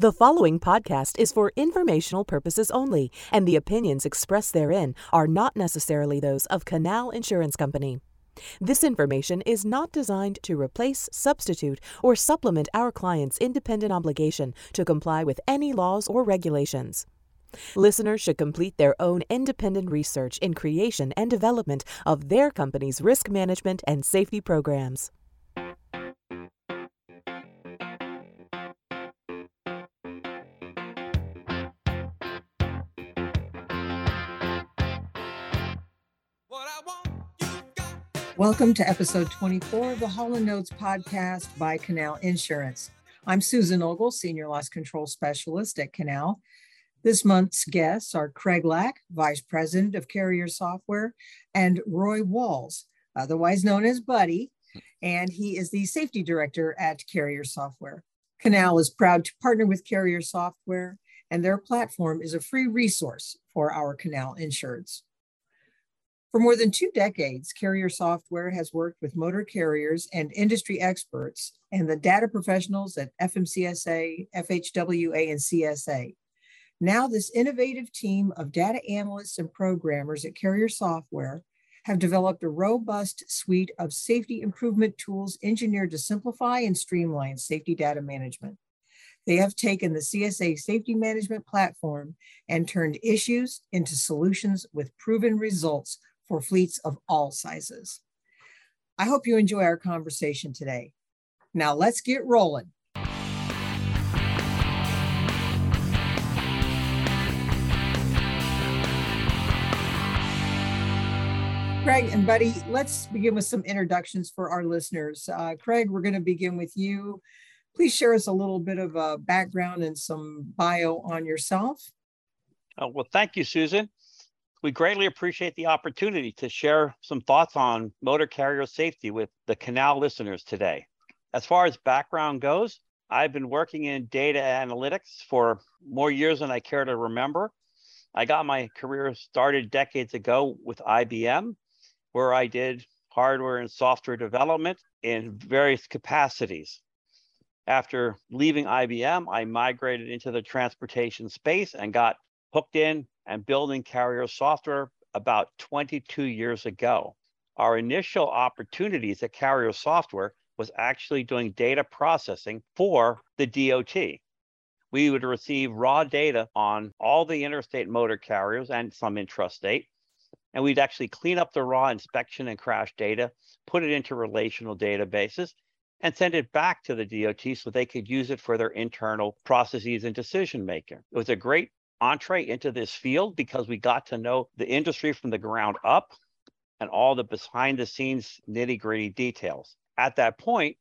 The following podcast is for informational purposes only, and the opinions expressed therein are not necessarily those of Canal Insurance Company. This information is not designed to replace, substitute, or supplement our client's independent obligation to comply with any laws or regulations. Listeners should complete their own independent research in creation and development of their company's risk management and safety programs. Welcome to episode 24 of the Hauling Notes podcast by Canal Insurance. I'm Susan Ogle, Senior Loss Control Specialist at Canal. This month's guests are Craig Lack, Vice President of Carrier Software, and Roy Walls, otherwise known as Buddy, and he is the Safety Director at Carrier Software. Canal is proud to partner with Carrier Software, and their platform is a free resource for our Canal insureds. For more than two decades, Carrier Software has worked with motor carriers and industry experts and the data professionals at FMCSA, FHWA, and CSA. Now, this innovative team of data analysts and programmers at Carrier Software have developed a robust suite of safety improvement tools engineered to simplify and streamline safety data management. They have taken the CSA safety management platform and turned issues into solutions with proven results for fleets of all sizes. I hope you enjoy our conversation today. Now let's get rolling. Craig and Buddy, let's begin with some introductions for our listeners. Uh, Craig, we're going to begin with you. Please share us a little bit of a background and some bio on yourself. Uh, well, thank you, Susan. We greatly appreciate the opportunity to share some thoughts on motor carrier safety with the Canal listeners today. As far as background goes, I've been working in data analytics for more years than I care to remember. I got my career started decades ago with IBM, where I did hardware and software development in various capacities. After leaving IBM, I migrated into the transportation space and got hooked in and building carrier software about 22 years ago. Our initial opportunities at carrier software was actually doing data processing for the DOT. We would receive raw data on all the interstate motor carriers and some intrastate, and we'd actually clean up the raw inspection and crash data, put it into relational databases, and send it back to the DOT so they could use it for their internal processes and decision making. It was a great entree into this field because we got to know the industry from the ground up and all the behind the scenes nitty gritty details. At that point,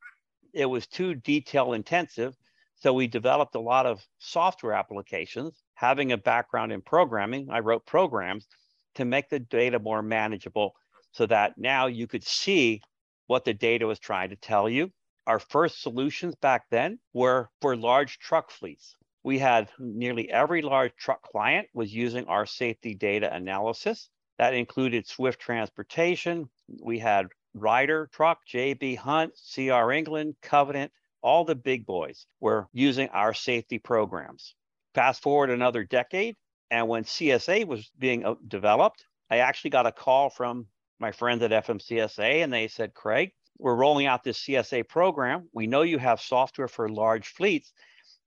it was too detail intensive. So we developed a lot of software applications. Having a background in programming, I wrote programs to make the data more manageable so that now you could see what the data was trying to tell you. Our first solutions back then were for large truck fleets we had nearly every large truck client was using our safety data analysis. That included Swift Transportation. We had Ryder Truck, JB Hunt, CR England, Covenant, all the big boys were using our safety programs. Fast forward another decade, and when CSA was being uh, developed, I actually got a call from my friends at FMCSA, and they said, Craig, we're rolling out this CSA program. We know you have software for large fleets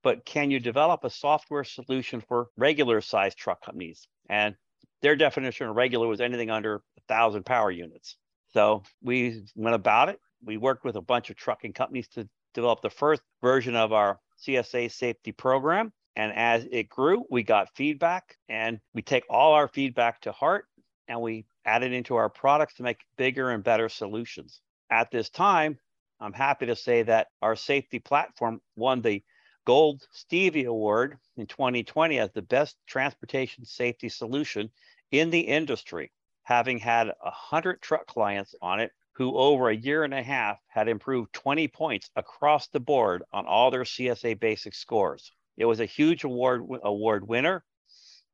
but can you develop a software solution for regular sized truck companies? And their definition of regular was anything under thousand power units. So we went about it. We worked with a bunch of trucking companies to develop the first version of our CSA safety program. And as it grew, we got feedback and we take all our feedback to heart and we add it into our products to make bigger and better solutions. At this time, I'm happy to say that our safety platform won the Gold Stevie Award in 2020 as the best transportation safety solution in the industry, having had 100 truck clients on it who over a year and a half had improved 20 points across the board on all their CSA basic scores. It was a huge award award winner.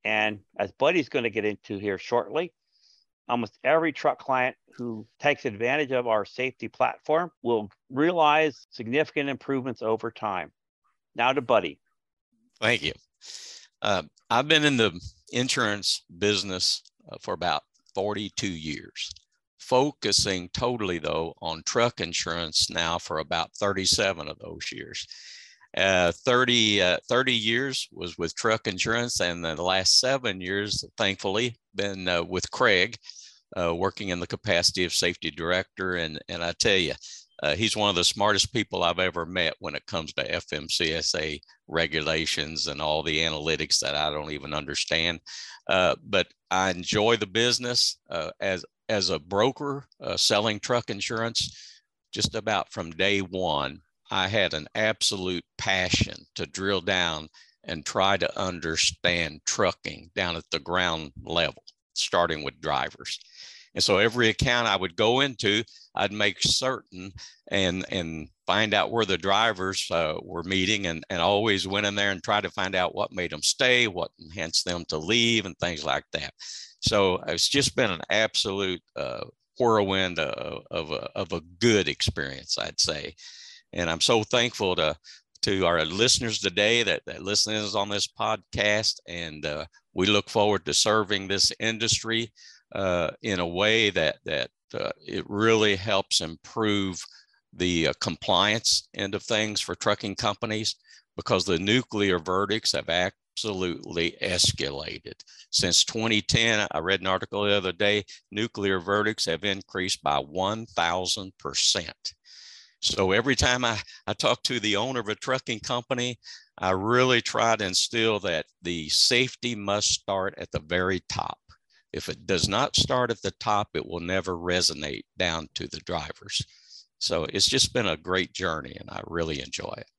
And as Buddy's going to get into here shortly, almost every truck client who takes advantage of our safety platform will realize significant improvements over time. Now to Buddy. Thank you. Uh, I've been in the insurance business uh, for about 42 years, focusing totally though on truck insurance now for about 37 of those years. Uh, 30, uh, 30 years was with truck insurance, and the last seven years, thankfully, been uh, with Craig, uh, working in the capacity of safety director. And, and I tell you, uh, he's one of the smartest people I've ever met when it comes to FMCSA regulations and all the analytics that I don't even understand. Uh, but I enjoy the business uh, as as a broker uh, selling truck insurance. Just about from day one, I had an absolute passion to drill down and try to understand trucking down at the ground level, starting with drivers. And so every account I would go into, I'd make certain and and find out where the drivers uh, were meeting, and and always went in there and tried to find out what made them stay, what enhanced them to leave, and things like that. So it's just been an absolute uh, whirlwind of, of, a, of a good experience, I'd say. And I'm so thankful to to our listeners today that, that listeners on this podcast. And uh, we look forward to serving this industry uh, in a way that that uh, it really helps improve the uh, compliance end of things for trucking companies because the nuclear verdicts have absolutely escalated. Since 2010 i read an article the other day nuclear verdicts have increased by 1000% so every time I, I talk to the owner of a trucking company i really try to instill that the safety must start at the very top if it does not start at the top, it will never resonate down to the drivers. So it's just been a great journey and I really enjoy it.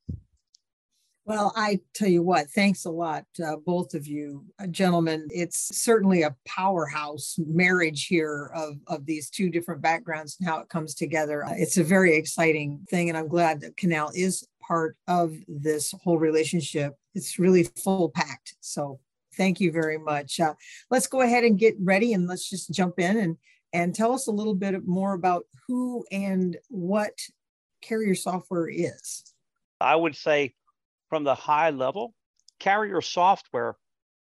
Well, I tell you what, thanks a lot, uh, both of you uh, gentlemen. It's certainly a powerhouse marriage here of, of these two different backgrounds and how it comes together. Uh, it's a very exciting thing, and I'm glad that Canal is part of this whole relationship. It's really full packed. So Thank you very much. Uh, let's go ahead and get ready and let's just jump in and, and tell us a little bit more about who and what carrier software is. I would say from the high level, carrier software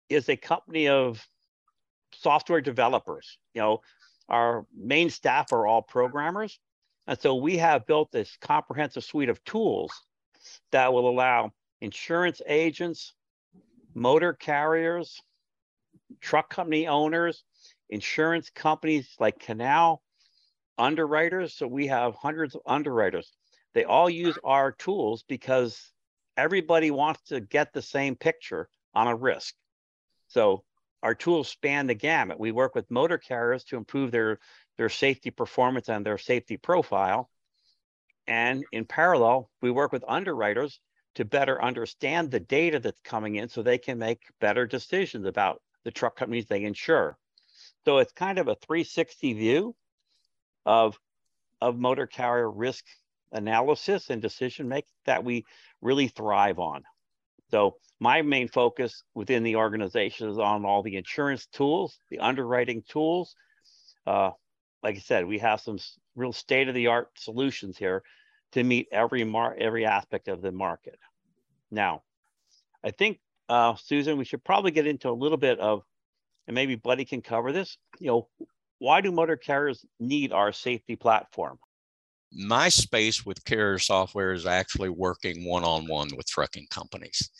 is a company of software developers. You know, our main staff are all programmers. And so we have built this comprehensive suite of tools that will allow insurance agents, motor carriers, truck company owners, insurance companies like Canal, underwriters. So we have hundreds of underwriters. They all use our tools because everybody wants to get the same picture on a risk. So our tools span the gamut. We work with motor carriers to improve their, their safety performance and their safety profile. And in parallel, we work with underwriters to better understand the data that's coming in so they can make better decisions about the truck companies they insure. So it's kind of a 360 view of, of motor carrier risk analysis and decision making that we really thrive on. So my main focus within the organization is on all the insurance tools, the underwriting tools. Uh, like I said, we have some real state of the art solutions here to meet every mar- every aspect of the market. Now, I think, uh, Susan, we should probably get into a little bit of, and maybe Buddy can cover this. You know, why do motor carriers need our safety platform? My space with carrier software is actually working one on one with trucking companies,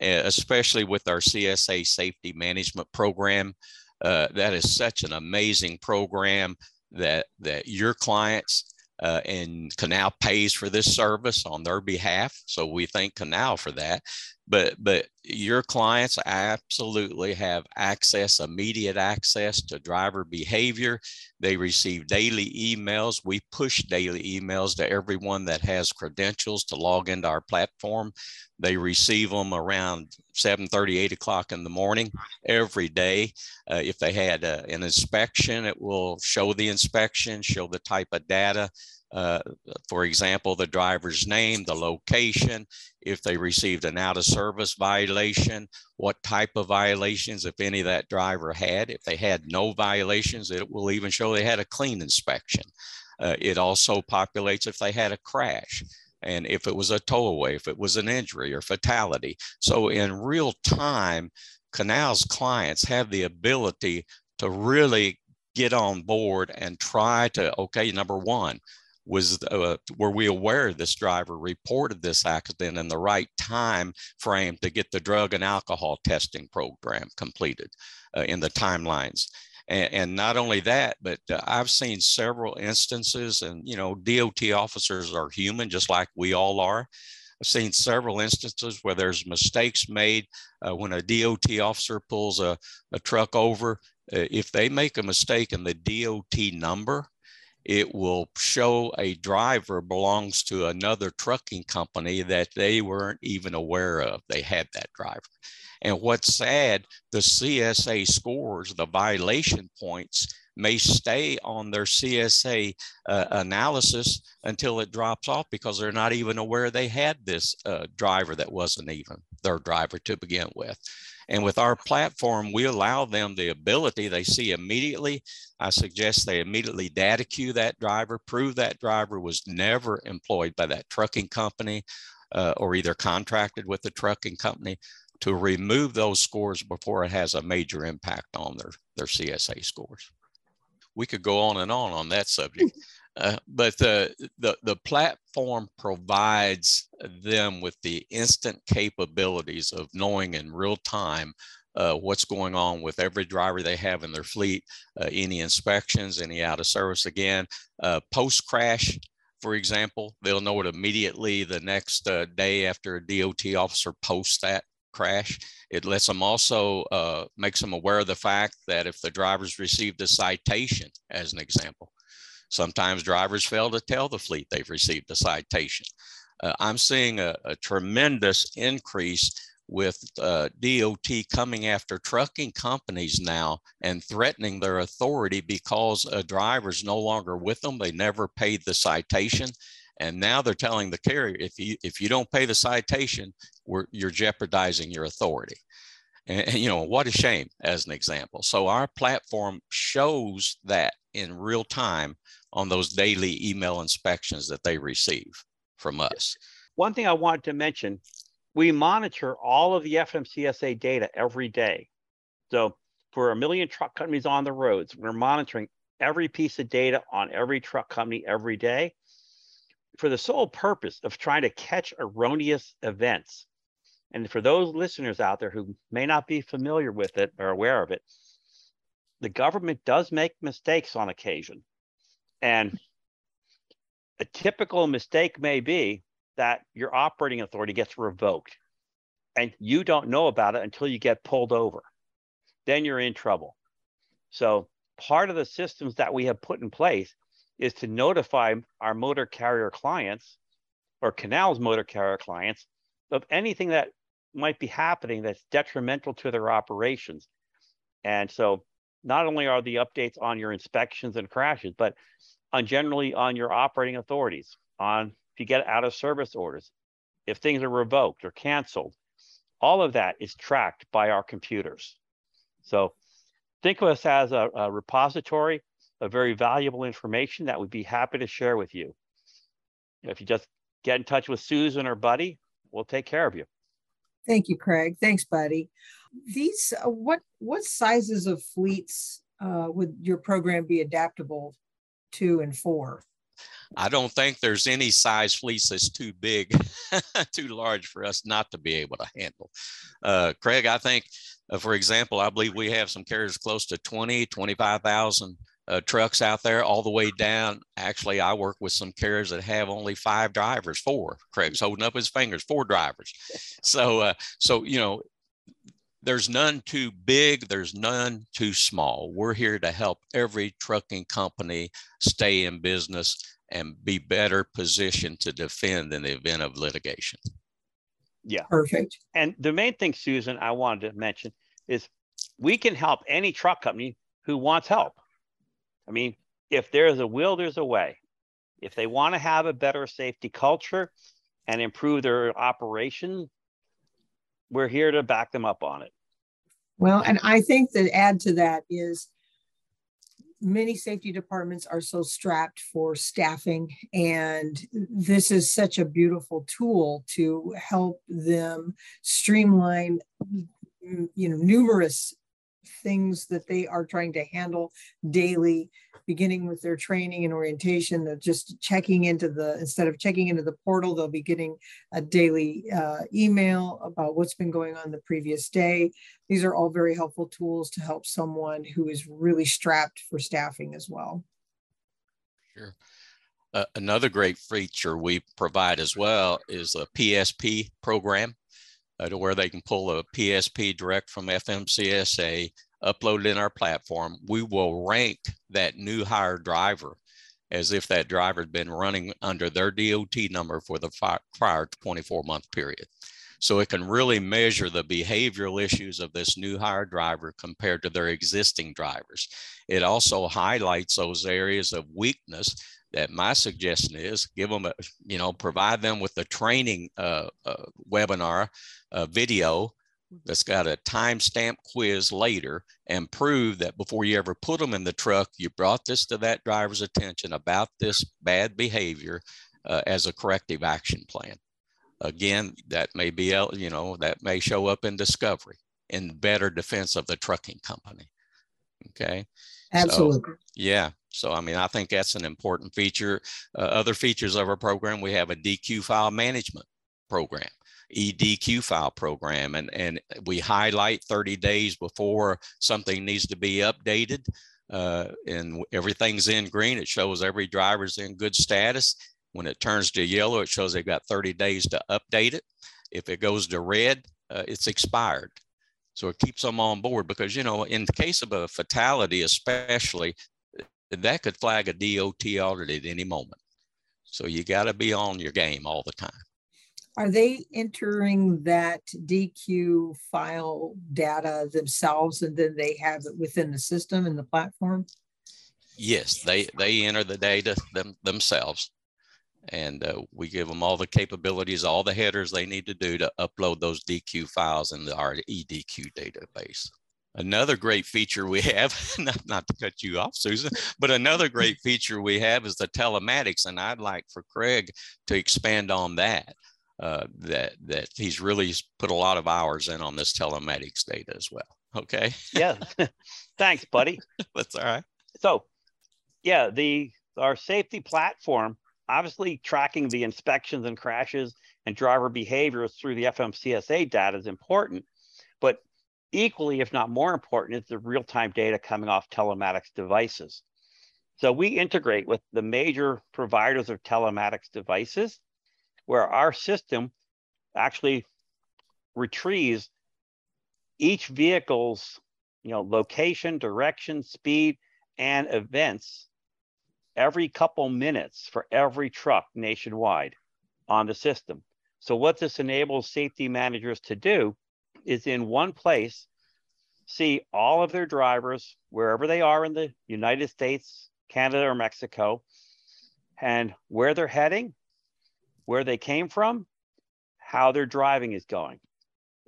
especially with our CSA safety management program. Uh, that is such an amazing program that that your clients uh, and Canal pays for this service on their behalf. So we thank Canal for that. But but your clients absolutely have access, immediate access to driver behavior. They receive daily emails. We push daily emails to everyone that has credentials to log into our platform. They receive them around 7 30, 8 o'clock in the morning every day. Uh, if they had uh, an inspection, it will show the inspection, show the type of data uh, for example, the driver's name, the location, if they received an out of service violation, what type of violations, if any, that driver had. If they had no violations, it will even show they had a clean inspection. Uh, it also populates if they had a crash. and if it was a towaway, if it was an injury or fatality. So in real time, Canal's clients have the ability to really get on board and try to, okay, number one, was uh, were we aware this driver reported this accident in the right time frame to get the drug and alcohol testing program completed uh, in the timelines and, and, not only that but uh, i've seen several instances and you know dot officers are human just like we all are I've seen several instances where there's mistakes made uh, when a DOT officer pulls a, a truck over. Uh, if they make a mistake in the DOT number, it will show a driver belongs to another trucking company that they weren't even aware of. They had that driver. And what's sad, the CSA scores, the violation points, may stay on their CSA uh, analysis until it drops off because they're not even aware they had this uh, driver that wasn't even their driver to begin with. And with our platform, we allow them the ability they see immediately. I suggest they immediately DataQ that driver, prove that driver was never employed by that trucking company uh, or either contracted with the trucking company to remove those scores before it has a major impact on their, their CSA scores. We could go on and on on that subject. Uh, but the, the, the platform provides them with the instant capabilities of knowing in real time uh, what's going on with every driver they have in their fleet, uh, any inspections, any out of service again. Uh, Post crash, for example, they'll know it immediately the next uh, day after a DOT officer posts that crash. It lets them also uh, makes them aware of the fact that if the driver's received a citation, as an example, Sometimes drivers fail to tell the fleet they've received a citation. Uh, I'm seeing a, a, tremendous increase with uh, DOT coming after trucking companies now and threatening their authority because a driver's no longer with them. They never paid the citation. And now they're telling the carrier, if you if you don't pay the citation, you're jeopardizing your authority. And, and, you know what a shame, as an example. So our platform shows that in real time on those daily email inspections that they receive from us. One thing I wanted to mention, we monitor all of the FMCSA data every day. So for a million truck companies on the roads, we're monitoring every piece of data on every truck company every day for the sole purpose of trying to catch erroneous events. And for those listeners out there who may not be familiar with it or aware of it, the government does make mistakes on occasion. And a typical mistake may be that your operating authority gets revoked and you don't know about it until you get pulled over. Then you're in trouble. So, part of the systems that we have put in place is to notify our motor carrier clients or Canal's motor carrier clients of anything that might be happening that's detrimental to their operations. And so not only are the updates on your inspections and crashes, but on generally on your operating authorities, on if you get out of service orders, if things are revoked or canceled, all of that is tracked by our computers. So think of us as a, a repository of very valuable information that we'd be happy to share with you. If you just get in touch with Susan or Buddy, we'll take care of you. Thank you, Craig. Thanks, Buddy these uh, what what sizes of fleets uh, would your program be adaptable to and for? I don't think there's any size fleets that's too big, too large for us not to be able to handle. Uh, Craig, I think, uh, for example, I believe we have some carriers close to 20, 25,000 uh, trucks out there all the way down. Actually, I work with some carriers that have only five drivers, four. Craig's holding up his fingers, four drivers. So, uh, so you know, there's none too big, there's none too small. We're here to help every trucking company stay in business and be better positioned to defend in the event of litigation. Yeah. Perfect. And the main thing, Susan, I wanted to mention is we can help any truck company who wants help. I mean, if there's a will, there's a way. If they want to have a better safety culture and improve their operation, we're here to back them up on it. Well, and I think that add to that is many safety departments are so strapped for staffing, and this is such a beautiful tool to help them streamline, you know, numerous things that they are trying to handle daily, beginning with their training and orientation. They're just checking into the, instead of checking into the portal, they'll be getting a daily uh, email about what's been going on the previous day. These are all very helpful tools to help someone who is really strapped for staffing as well. Sure. Uh, another great feature we provide as well is a PSP program uh, to where they can pull a PSP direct from FMCSA, upload it in our platform. We will rank that new hire driver as if that driver had been running under their DOT number for the prior 24 month period. So it can really measure the behavioral issues of this new hire driver compared to their existing drivers. It also highlights those areas of weakness that my suggestion is give them a, you know, provide them with the training uh, uh, webinar uh, video that's got a timestamp quiz later and prove that before you ever put them in the truck, you brought this to that driver's attention about this bad behavior uh, as a corrective action plan. Again, that may be, you know, that may show up in discovery in better defense of the trucking company. Okay. Absolutely. So, yeah. So, I mean, I think that's an important feature. Uh, other features of our program, we have a DQ file management program. EDQ file program, and, and we highlight 30 days before something needs to be updated. Uh, and everything's in green. It shows every driver's in good status. When it turns to yellow, it shows they've got 30 days to update it. If it goes to red, uh, it's expired. So it keeps them on board because, you know, in the case of a fatality, especially, that could flag a DOT audit at any moment. So you got to be on your game all the time. Are they entering that DQ file data themselves and then they have it within the system and the platform? Yes, they, they enter the data them, themselves and uh, we give them all the capabilities, all the headers they need to do to upload those DQ files in the, our EDQ database. Another great feature we have, not, not to cut you off, Susan, but another great feature we have is the telematics, and I'd like for Craig to expand on that uh, that that he's really put a lot of hours in on this telematics data as well. Okay. yeah. Thanks, buddy. That's all right. So, yeah, the our safety platform obviously tracking the inspections and crashes and driver behaviors through the FMCSA data is important, but equally, if not more important, is the real-time data coming off telematics devices. So we integrate with the major providers of telematics devices where our system actually retrieves each vehicle's you know location direction speed and events every couple minutes for every truck nationwide on the system. So what this enables safety managers to do is in one place see all of their drivers wherever they are in the united states canada or mexico and where they're heading where they came from, how their driving is going.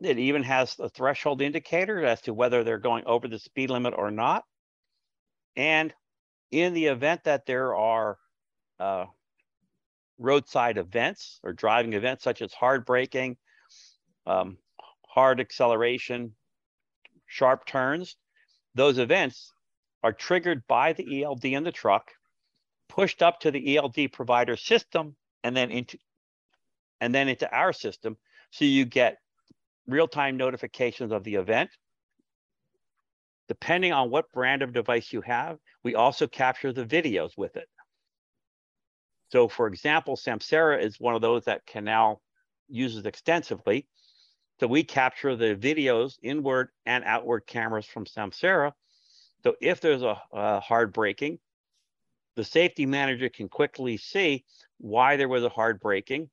It even has a threshold indicator as to whether they're going over the speed limit or not. And in the event that there are uh, roadside events or driving events such as hard braking, um, hard acceleration, sharp turns, those events are triggered by the ELD in the truck, pushed up to the ELD provider system, and then into, and then into our system. So you get real-time notifications of the event. Depending on what brand of device you have, we also capture the videos with it. So for example, Samsara is one of those that Canal uses extensively. So we capture the videos, inward and outward cameras from Samsara. So if there's a, a hard braking, the safety manager can quickly see why there was a hard braking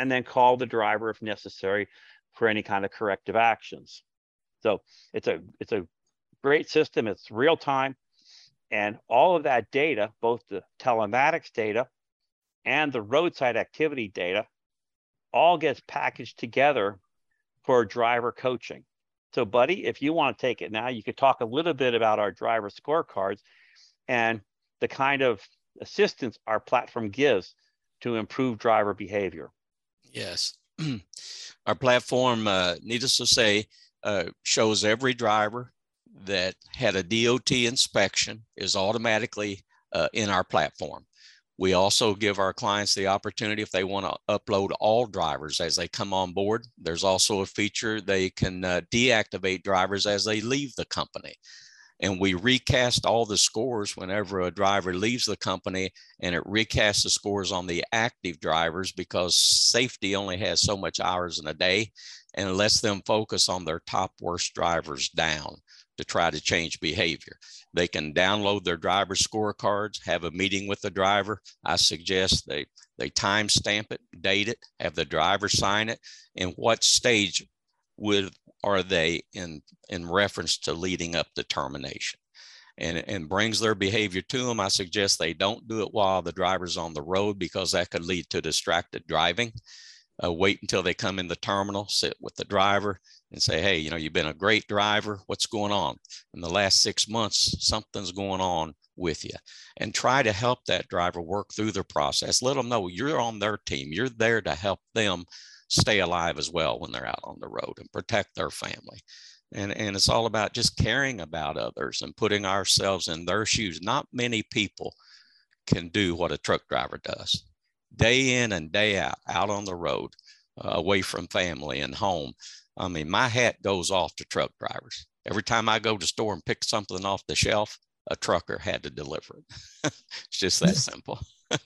and then call the driver if necessary for any kind of corrective actions. So it's a it's a great system. It's real time, and all of that data, both the telematics data and the roadside activity data, all gets packaged together for driver coaching. So, buddy, if you want to take it now, you could talk a little bit about our driver scorecards. and the kind of assistance our platform gives to improve driver behavior. Yes. our platform, uh, needless to say, uh, shows every driver that had a DOT inspection is automatically uh, in our platform. We also give our clients the opportunity if they want to upload all drivers as they come on board. There's also a feature they can uh, deactivate drivers as they leave the company. And we recast all the scores whenever a driver leaves the company and it recasts the scores on the active drivers because safety only has so much hours in a day and lets them focus on their top worst drivers down to try to change behavior. They can download their driver scorecards, have a meeting with the driver. I suggest they, they time stamp it, date it, have the driver sign it, and what stage would are they in, in reference to leading up to termination. And, and brings their behavior to them. I suggest they don't do it while the driver's on the road because that could lead to distracted driving. Uh, wait until they come in the terminal, sit with the driver, and say, hey, you know, you've been a great driver. What's going on? In the last six months, something's going on with you. And try to help that driver work through the process. Let them know you're on their team. You're there to help them stay alive as well when they're out on the road and protect their family. And, and it's all about just caring about others and putting ourselves in their shoes. Not many people can do what a truck driver does day in and day out, out on the road, uh, away from family and home. I mean, my hat goes off to truck drivers. Every time I go to store and pick something off the shelf, a trucker had to deliver it. it's just that simple.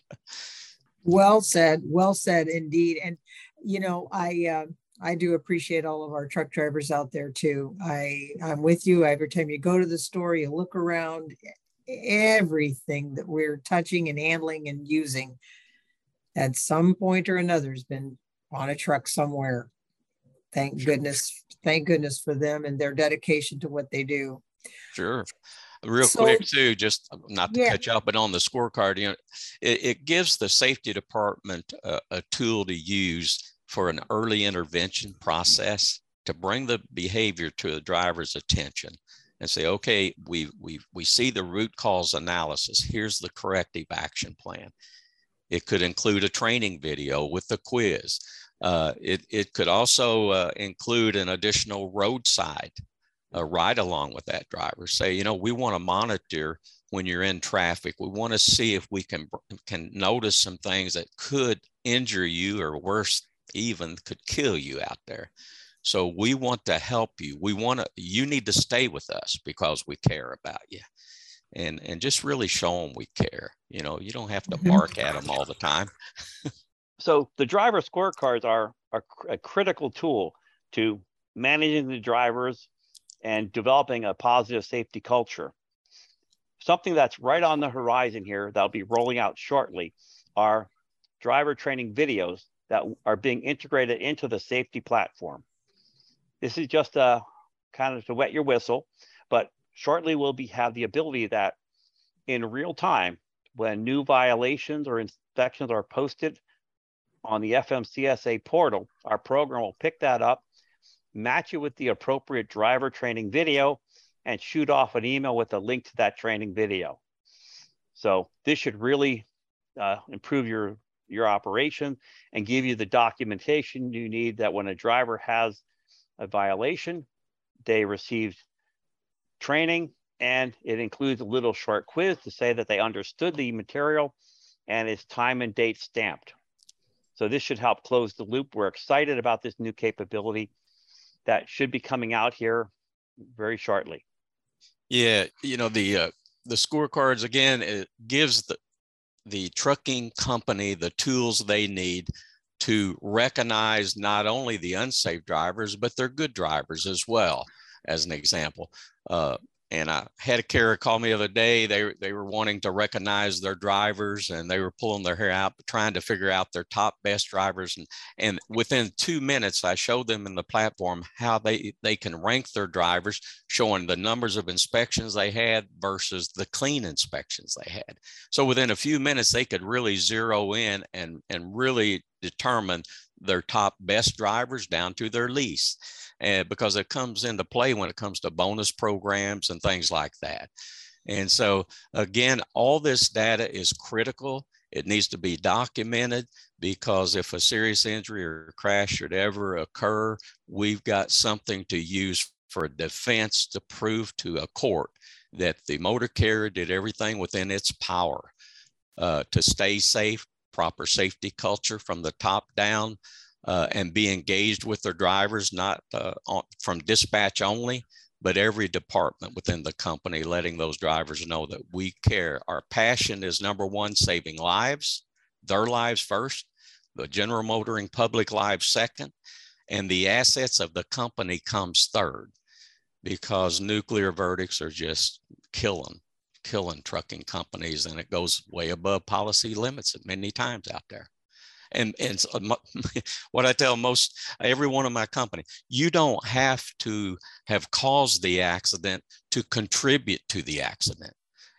well said. Well said indeed. And you know, I uh, I do appreciate all of our truck drivers out there too. I I'm with you. Every time you go to the store, you look around, everything that we're touching and handling and using at some point or another has been on a truck somewhere thank goodness thank goodness for them and their dedication to what they do sure real so, quick too just not to yeah. catch up but on the scorecard you know it, it gives the safety department a, a tool to use for an early intervention process to bring the behavior to the driver's attention and say okay we we we see the root cause analysis here's the corrective action plan it could include a training video with the quiz uh, it, it could also uh, include an additional roadside uh, ride along with that driver. Say, you know, we want to monitor when you're in traffic. We want to see if we can can notice some things that could injure you or worse, even could kill you out there. So we want to help you. We want to. You need to stay with us because we care about you, and and just really show them we care. You know, you don't have to mm-hmm. bark at them all the time. So the driver scorecards are, are a critical tool to managing the drivers and developing a positive safety culture. Something that's right on the horizon here that'll be rolling out shortly are driver training videos that are being integrated into the safety platform. This is just a kind of to wet your whistle, but shortly we'll be have the ability that in real time, when new violations or inspections are posted on the FMCSA portal, our program will pick that up, match it with the appropriate driver training video, and shoot off an email with a link to that training video. So this should really uh, improve your your operation and give you the documentation you need that when a driver has a violation, they received training and it includes a little short quiz to say that they understood the material and it's time and date stamped. So this should help close the loop. We're excited about this new capability that should be coming out here very shortly. Yeah, you know the uh, the scorecards again it gives the the trucking company the tools they need to recognize not only the unsafe drivers but their good drivers as well. As an example, uh, and I had a carrier call me the other day. They, they were wanting to recognize their drivers and they were pulling their hair out, trying to figure out their top best drivers. And, and within two minutes, I showed them in the platform how they, they can rank their drivers, showing the numbers of inspections they had versus the clean inspections they had. So within a few minutes, they could really zero in and, and really determine their top best drivers down to their least and because it comes into play when it comes to bonus programs and things like that And so, again, all this data is critical. It needs to be documented because if a serious injury or crash should ever occur, we've got something to use for defense to prove to a court that the motor carrier did everything within its power uh, to stay safe, proper safety culture from the top down, uh, and be engaged with their drivers, not uh, on, from dispatch only, but every department within the company, letting those drivers know that we care. Our passion is number one, saving lives, their lives first, the general motoring public lives second, and the assets of the company comes third because nuclear verdicts are just killing killing trucking companies and it goes way above policy limits many times out there and and what i tell most every one of my company you don't have to have caused the accident to contribute to the accident.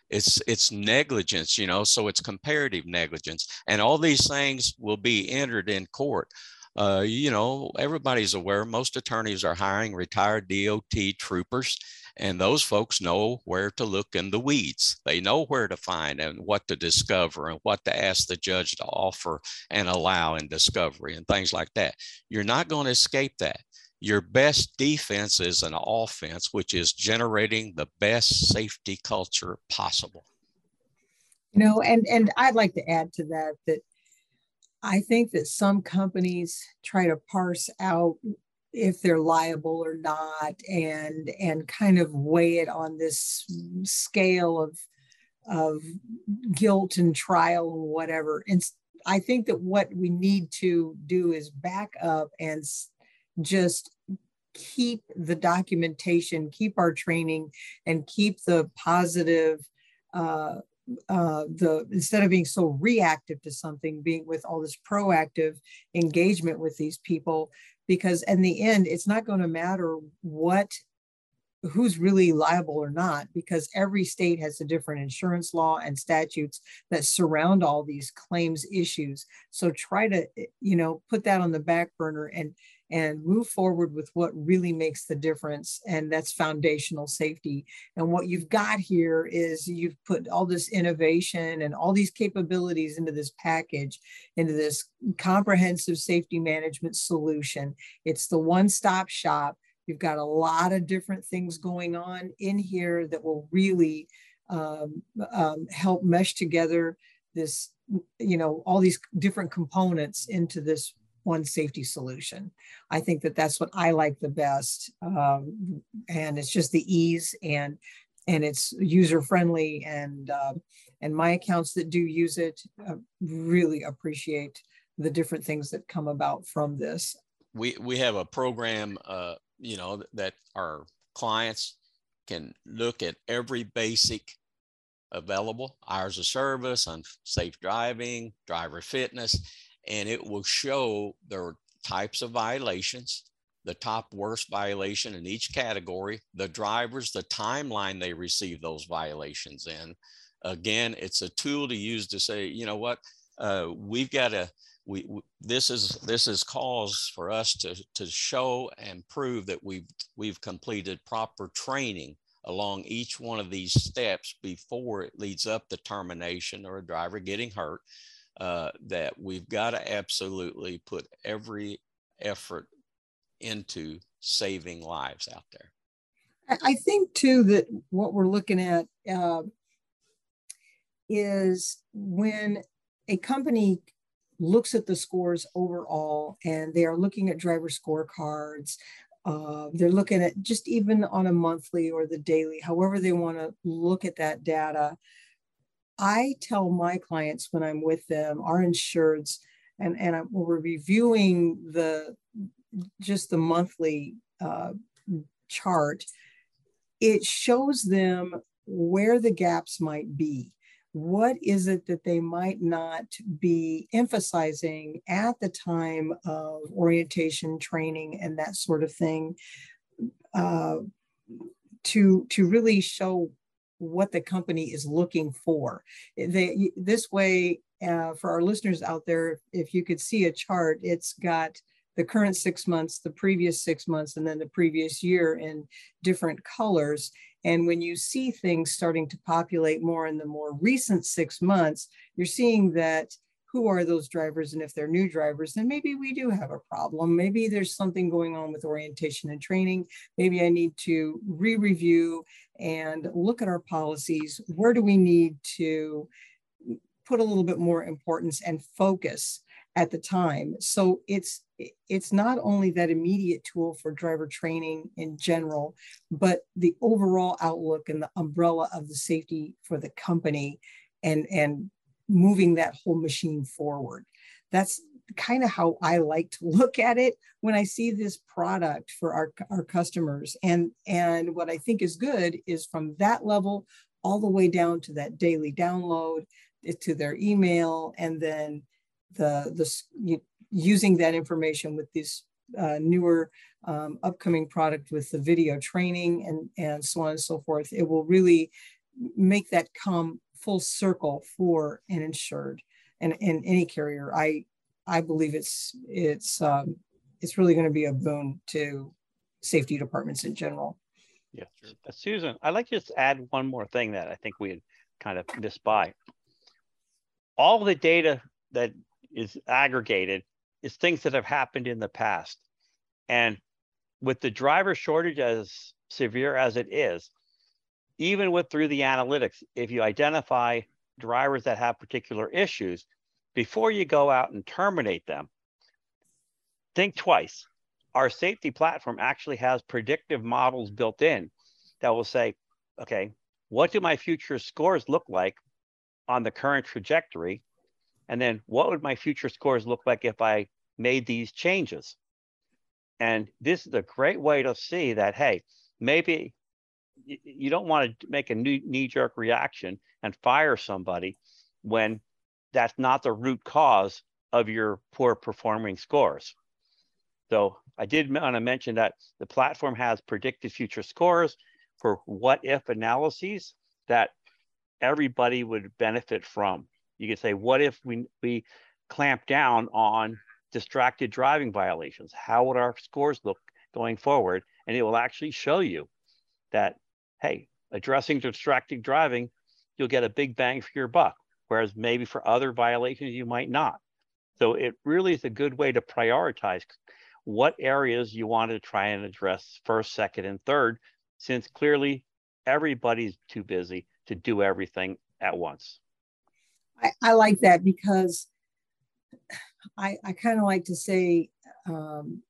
It's it's negligence you know so it's comparative negligence and all these things will be entered in court uh, you know everybody's aware most attorneys are hiring retired dot troopers and those folks know where to look in the weeds. They know where to find and what to discover and what to ask the judge to offer and allow in discovery and things like that. You're not going to escape that. Your best defense is an offense, which is generating the best safety culture possible. You know, and and I'd like to add to that that I think that some companies try to parse out if they're liable or not and and kind of weigh it on this scale of of guilt and trial and whatever. And i think that what we need to do is back up and just keep the documentation keep our training and keep the positive uh, uh, the instead of being so reactive to something, being with all this proactive engagement with these people, because in the end, it's not going to matter what who's really liable or not because every state has a different insurance law and statutes that surround all these claims issues. So try to you know put that on the back burner and and move forward with what really makes the difference. And that's foundational safety. And what you've got here is you've put all this innovation and all these capabilities into this package, into this comprehensive safety management solution. It's the one stop shop. You've got a lot of different things going on in here that will really um, um, help mesh together this, you know, all these different components into this one safety solution. I think that that's what I like the best, um, and it's just the ease and and it's user friendly and uh, and my accounts that do use it uh, really appreciate the different things that come about from this. We we have a program, uh, you know, that our clients can look at every basic available hours of service on safe driving, driver fitness, and it will show the types of violations, the top worst violation in each category, the drivers, the timeline they receive those violations in. Again, it's a tool to use to say, you know what, uh, we've got to, we, we, this is this is cause for us to to show and prove that we've we've completed proper training along each one of these steps before it leads up to termination or a driver getting hurt uh, that we've got to absolutely put every effort into saving lives out there. I think too that what we're looking at uh, is when a company looks at the scores overall and they are looking at driver scorecards. Uh, they're looking at just even on a monthly or the daily, however they want to look at that data. I tell my clients when I'm with them, our insureds, and, and I'm, we're reviewing the just the monthly uh, chart, it shows them where the gaps might be. What is it that they might not be emphasizing at the time of orientation training and that sort of thing uh, to, to really show what the company is looking for. They, this way, uh, for our listeners out there, if you could see a chart, it's got the current six months, the previous six months, and then the previous year in different colors. And when you see things starting to populate more in the more recent six months, you're seeing that who are those drivers and if they're new drivers then maybe we do have a problem. Maybe there's something going on with orientation and training. Maybe i need to re-review and look at our policies. Where do we need to put a little bit more importance and focus at the time? So it's it's not only that immediate tool for driver training in general but the overall outlook and the umbrella of the safety for the company and and moving that whole machine forward. That's kind of how I like to look at it when I see this product for our, our customers. And, and what I think is good is from that level all the way down to that daily download eh, to their email and then the, the using that information with this uh, newer um, upcoming product with the video training and, and so on and so forth. It will really make that come full circle for an insured and, and any carrier. I I believe it's it's um, it's really going to be a boon to safety departments in general. Yeah, uh, Susan, I'd like to just add one more thing that I think we had kind of missed by. All the data that is aggregated is things that have happened in the past, and with the driver shortage as severe as it is, even with through the analytics, if you identify drivers that have particular issues, before you go out and terminate them, think twice. Our safety platform actually has predictive models built in that will say, okay, what do my future scores look like on the current trajectory? And then what would my future scores look like if I made these changes? And this is a great way to see that, hey, maybe you don't want to make a knee jerk reaction and fire somebody when that's not the root cause of your poor performing scores. So I did want to mention that the platform has predicted future scores for what if analyses that everybody would benefit from. You could say, what if we, we clamp down on distracted driving violations? How would our scores look going forward? And it will actually show you that hey, addressing distracting driving, you'll get a big bang for your buck. Whereas maybe for other violations, you might not. So it really is a good way to prioritize what areas you want to try and address first, second, and third, since clearly everybody's too busy to do everything at once. I, I like that because I, I kind of like to say um,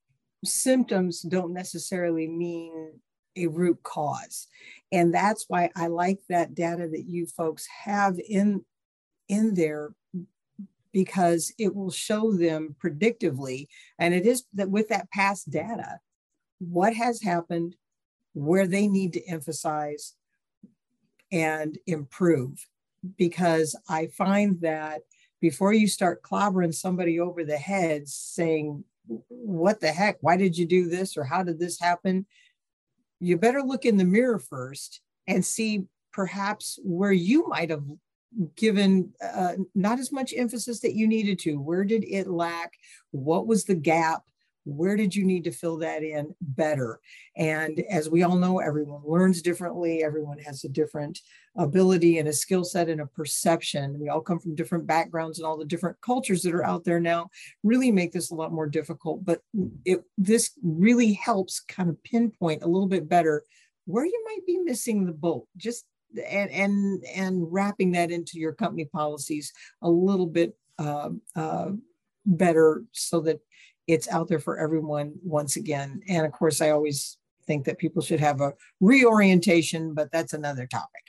symptoms don't necessarily mean a root cause. And that's why I like that data that you folks have in, in there because it will show them predictively. And it is that with that past data, what has happened, where they need to emphasize and improve. Because I find that before you start clobbering somebody over the head saying, What the heck? Why did you do this? Or how did this happen? You better look in the mirror first and see perhaps where you might have given uh, not as much emphasis that you needed to. Where did it lack? What was the gap? Where did you need to fill that in better? And as we all know, everyone learns differently. Everyone has a different ability and a skill set and a perception. We all come from different backgrounds and all the different cultures that are out there now really make this a lot more difficult. But it this really helps kind of pinpoint a little bit better where you might be missing the boat. Just and and and wrapping that into your company policies a little bit uh, uh, better so that it's out there for everyone once again. And of course, I always think that people should have a reorientation, but that's another topic.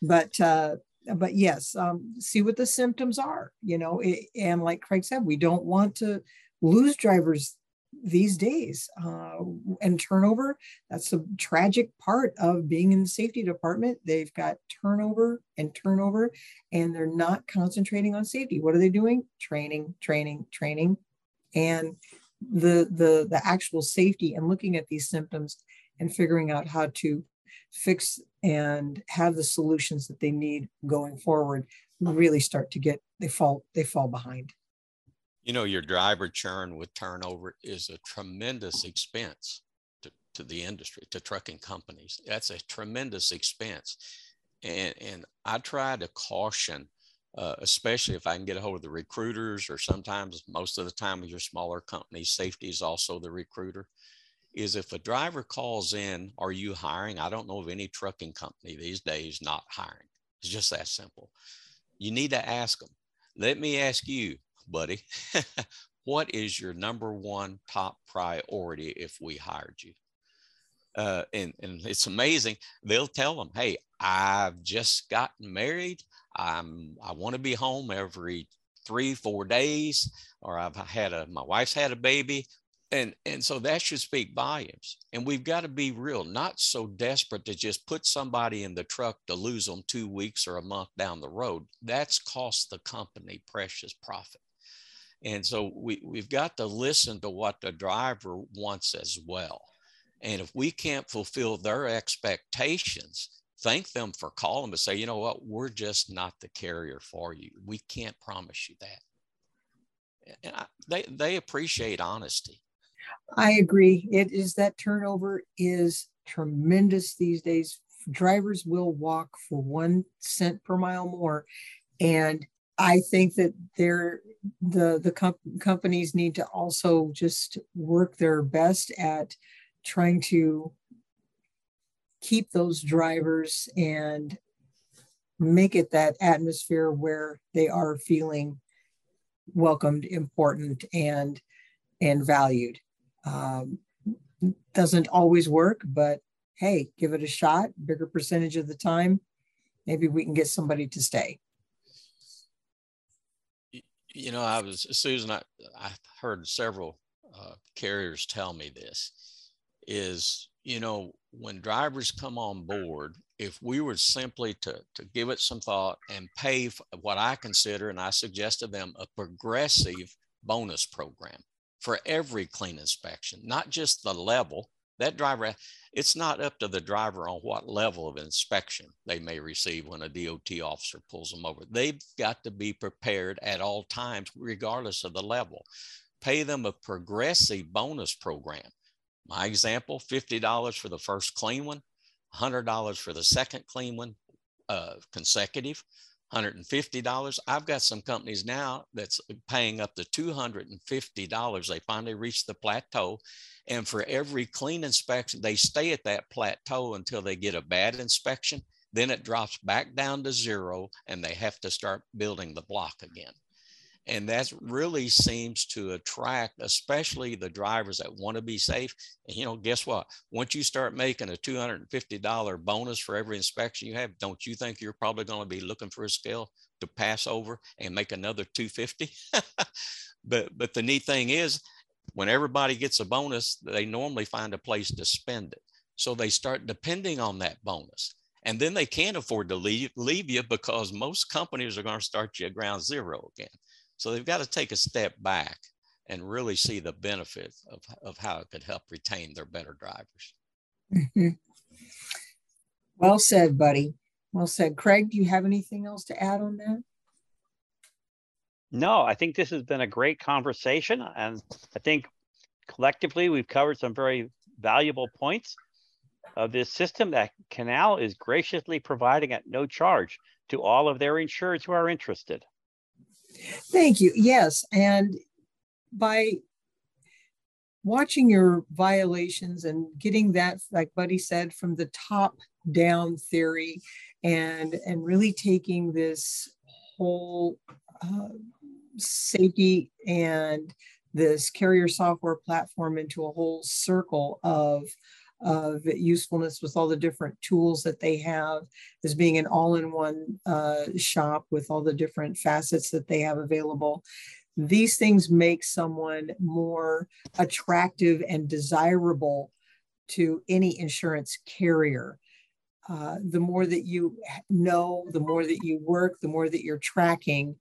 But uh, but yes, um, see what the symptoms are, you know. It, and like Craig said, we don't want to lose drivers these days. Uh, and turnover, that's a tragic part of being in the safety department. They've got turnover and turnover, and they're not concentrating on safety. What are they doing? Training, training, training. And the the the actual safety and looking at these symptoms and figuring out how to fix and have the solutions that they need going forward really start to get they fall they fall behind You know, your driver churn with turnover is a tremendous expense to, to the industry, to trucking companies. That's a tremendous expense. And, and I try to caution, uh, especially if I can get a hold of the recruiters, or sometimes most of the time with your smaller companies, safety is also the recruiter. Is if a driver calls in, are you hiring? I don't know of any trucking company these days not hiring. It's just that simple. You need to ask them. Let me ask you, buddy, what is your number one top priority if we hired you? Uh, and, and it's amazing. They'll tell them, hey, I've just gotten married. I'm I want to be home every three, four days, or I've had a my wife's had a baby. And, and so that should speak volumes. And we've got to be real, not so desperate to just put somebody in the truck to lose them two weeks or a month down the road. That's cost the company precious profit. And so we, we've got to listen to what the driver wants as well. And if we can't fulfill their expectations, thank them for calling, but say, you know what, we're just not the carrier for you. We can't promise you that. And I, they, they appreciate honesty. I agree. It is that turnover is tremendous these days. Drivers will walk for one cent per mile more. And I think that they're the the comp- companies need to also just work their best at trying to keep those drivers and make it that atmosphere where they are feeling welcomed, important, and and valued. Um, doesn't always work, but hey, give it a shot. Bigger percentage of the time, maybe we can get somebody to stay you know, I was Susan. I, I heard several uh, carriers tell me this is you know when drivers come on board if we were simply to, to give it some thought and pay what i consider and i suggest to them a progressive bonus program for every clean inspection not just the level. That driver it's not up to the driver on what level of inspection they may receive when a dot officer pulls them over. They've got to be prepared at all times regardless of the level. Pay them a progressive bonus program my example $50 for the first clean one $100 for the second clean one uh, consecutive $150. I've got some companies now that's paying up to $250. They finally reached the plateau. And for every clean inspection, they stay at that plateau until they get a bad inspection. Then it drops back down to zero and they have to start building the block again. And that really seems to attract, especially the drivers that want to be safe. And, you know, guess what? Once you start making a $250 bonus for every inspection you have, don't you think you're probably going to be looking for a scale to pass over and make another 250? but but the neat thing is when everybody gets a bonus, they normally find a place to spend it. So they start depending on that bonus. And then they can't afford to leave, leave you because most companies are going to start you at ground zero again. So they've got to take a step back and really see the benefit of, of how it could help retain their better drivers. Mm-hmm. Well said, buddy. Well said. Craig, do you have anything else to add on that? No, I think this has been a great conversation. And I think collectively we've covered some very valuable points of this system that Canal is graciously providing at no charge to all of their insureds who are interested. Thank you. Yes. And by watching your violations and getting that, like Buddy said, from the top down theory and and really taking this whole uh, safety and this carrier software platform into a whole circle of of usefulness with all the different tools that they have as being an all-in-one uh, shop with all the different facets that they have available. These things make someone more attractive and desirable to any insurance carrier. Uh, the more that you know the more that you work the more that you're tracking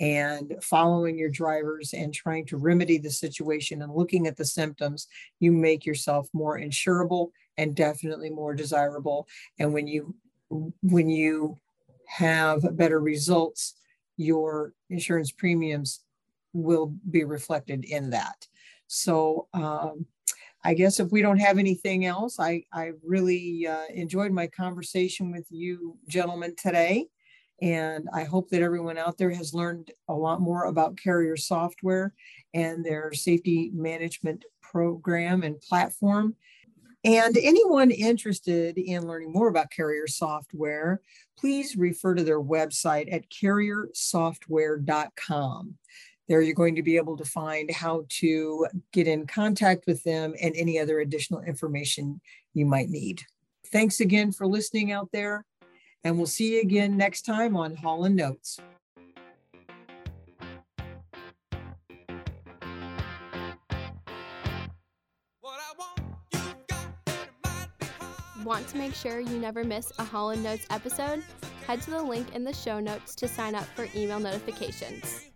and following your drivers and trying to remedy the situation and looking at the symptoms, you make yourself more insurable and definitely more desirable. And when you when you have better results, your insurance premiums will be reflected in that. So um, I guess if we don't have anything else, I, I really uh, enjoyed my conversation with you gentlemen today. And I hope that everyone out there has learned a lot more about carrier software and their safety management program and platform. And anyone interested in learning more about carrier software, please refer to their website at carriersoftware.com. There you're going to be able to find how to get in contact with them and any other additional information you might need. Thanks again for listening out there, and we'll see you again next time on Hauling Notes. Want to make sure you never miss a Hauling Notes episode? Head to the link in the show notes to sign up for email notifications.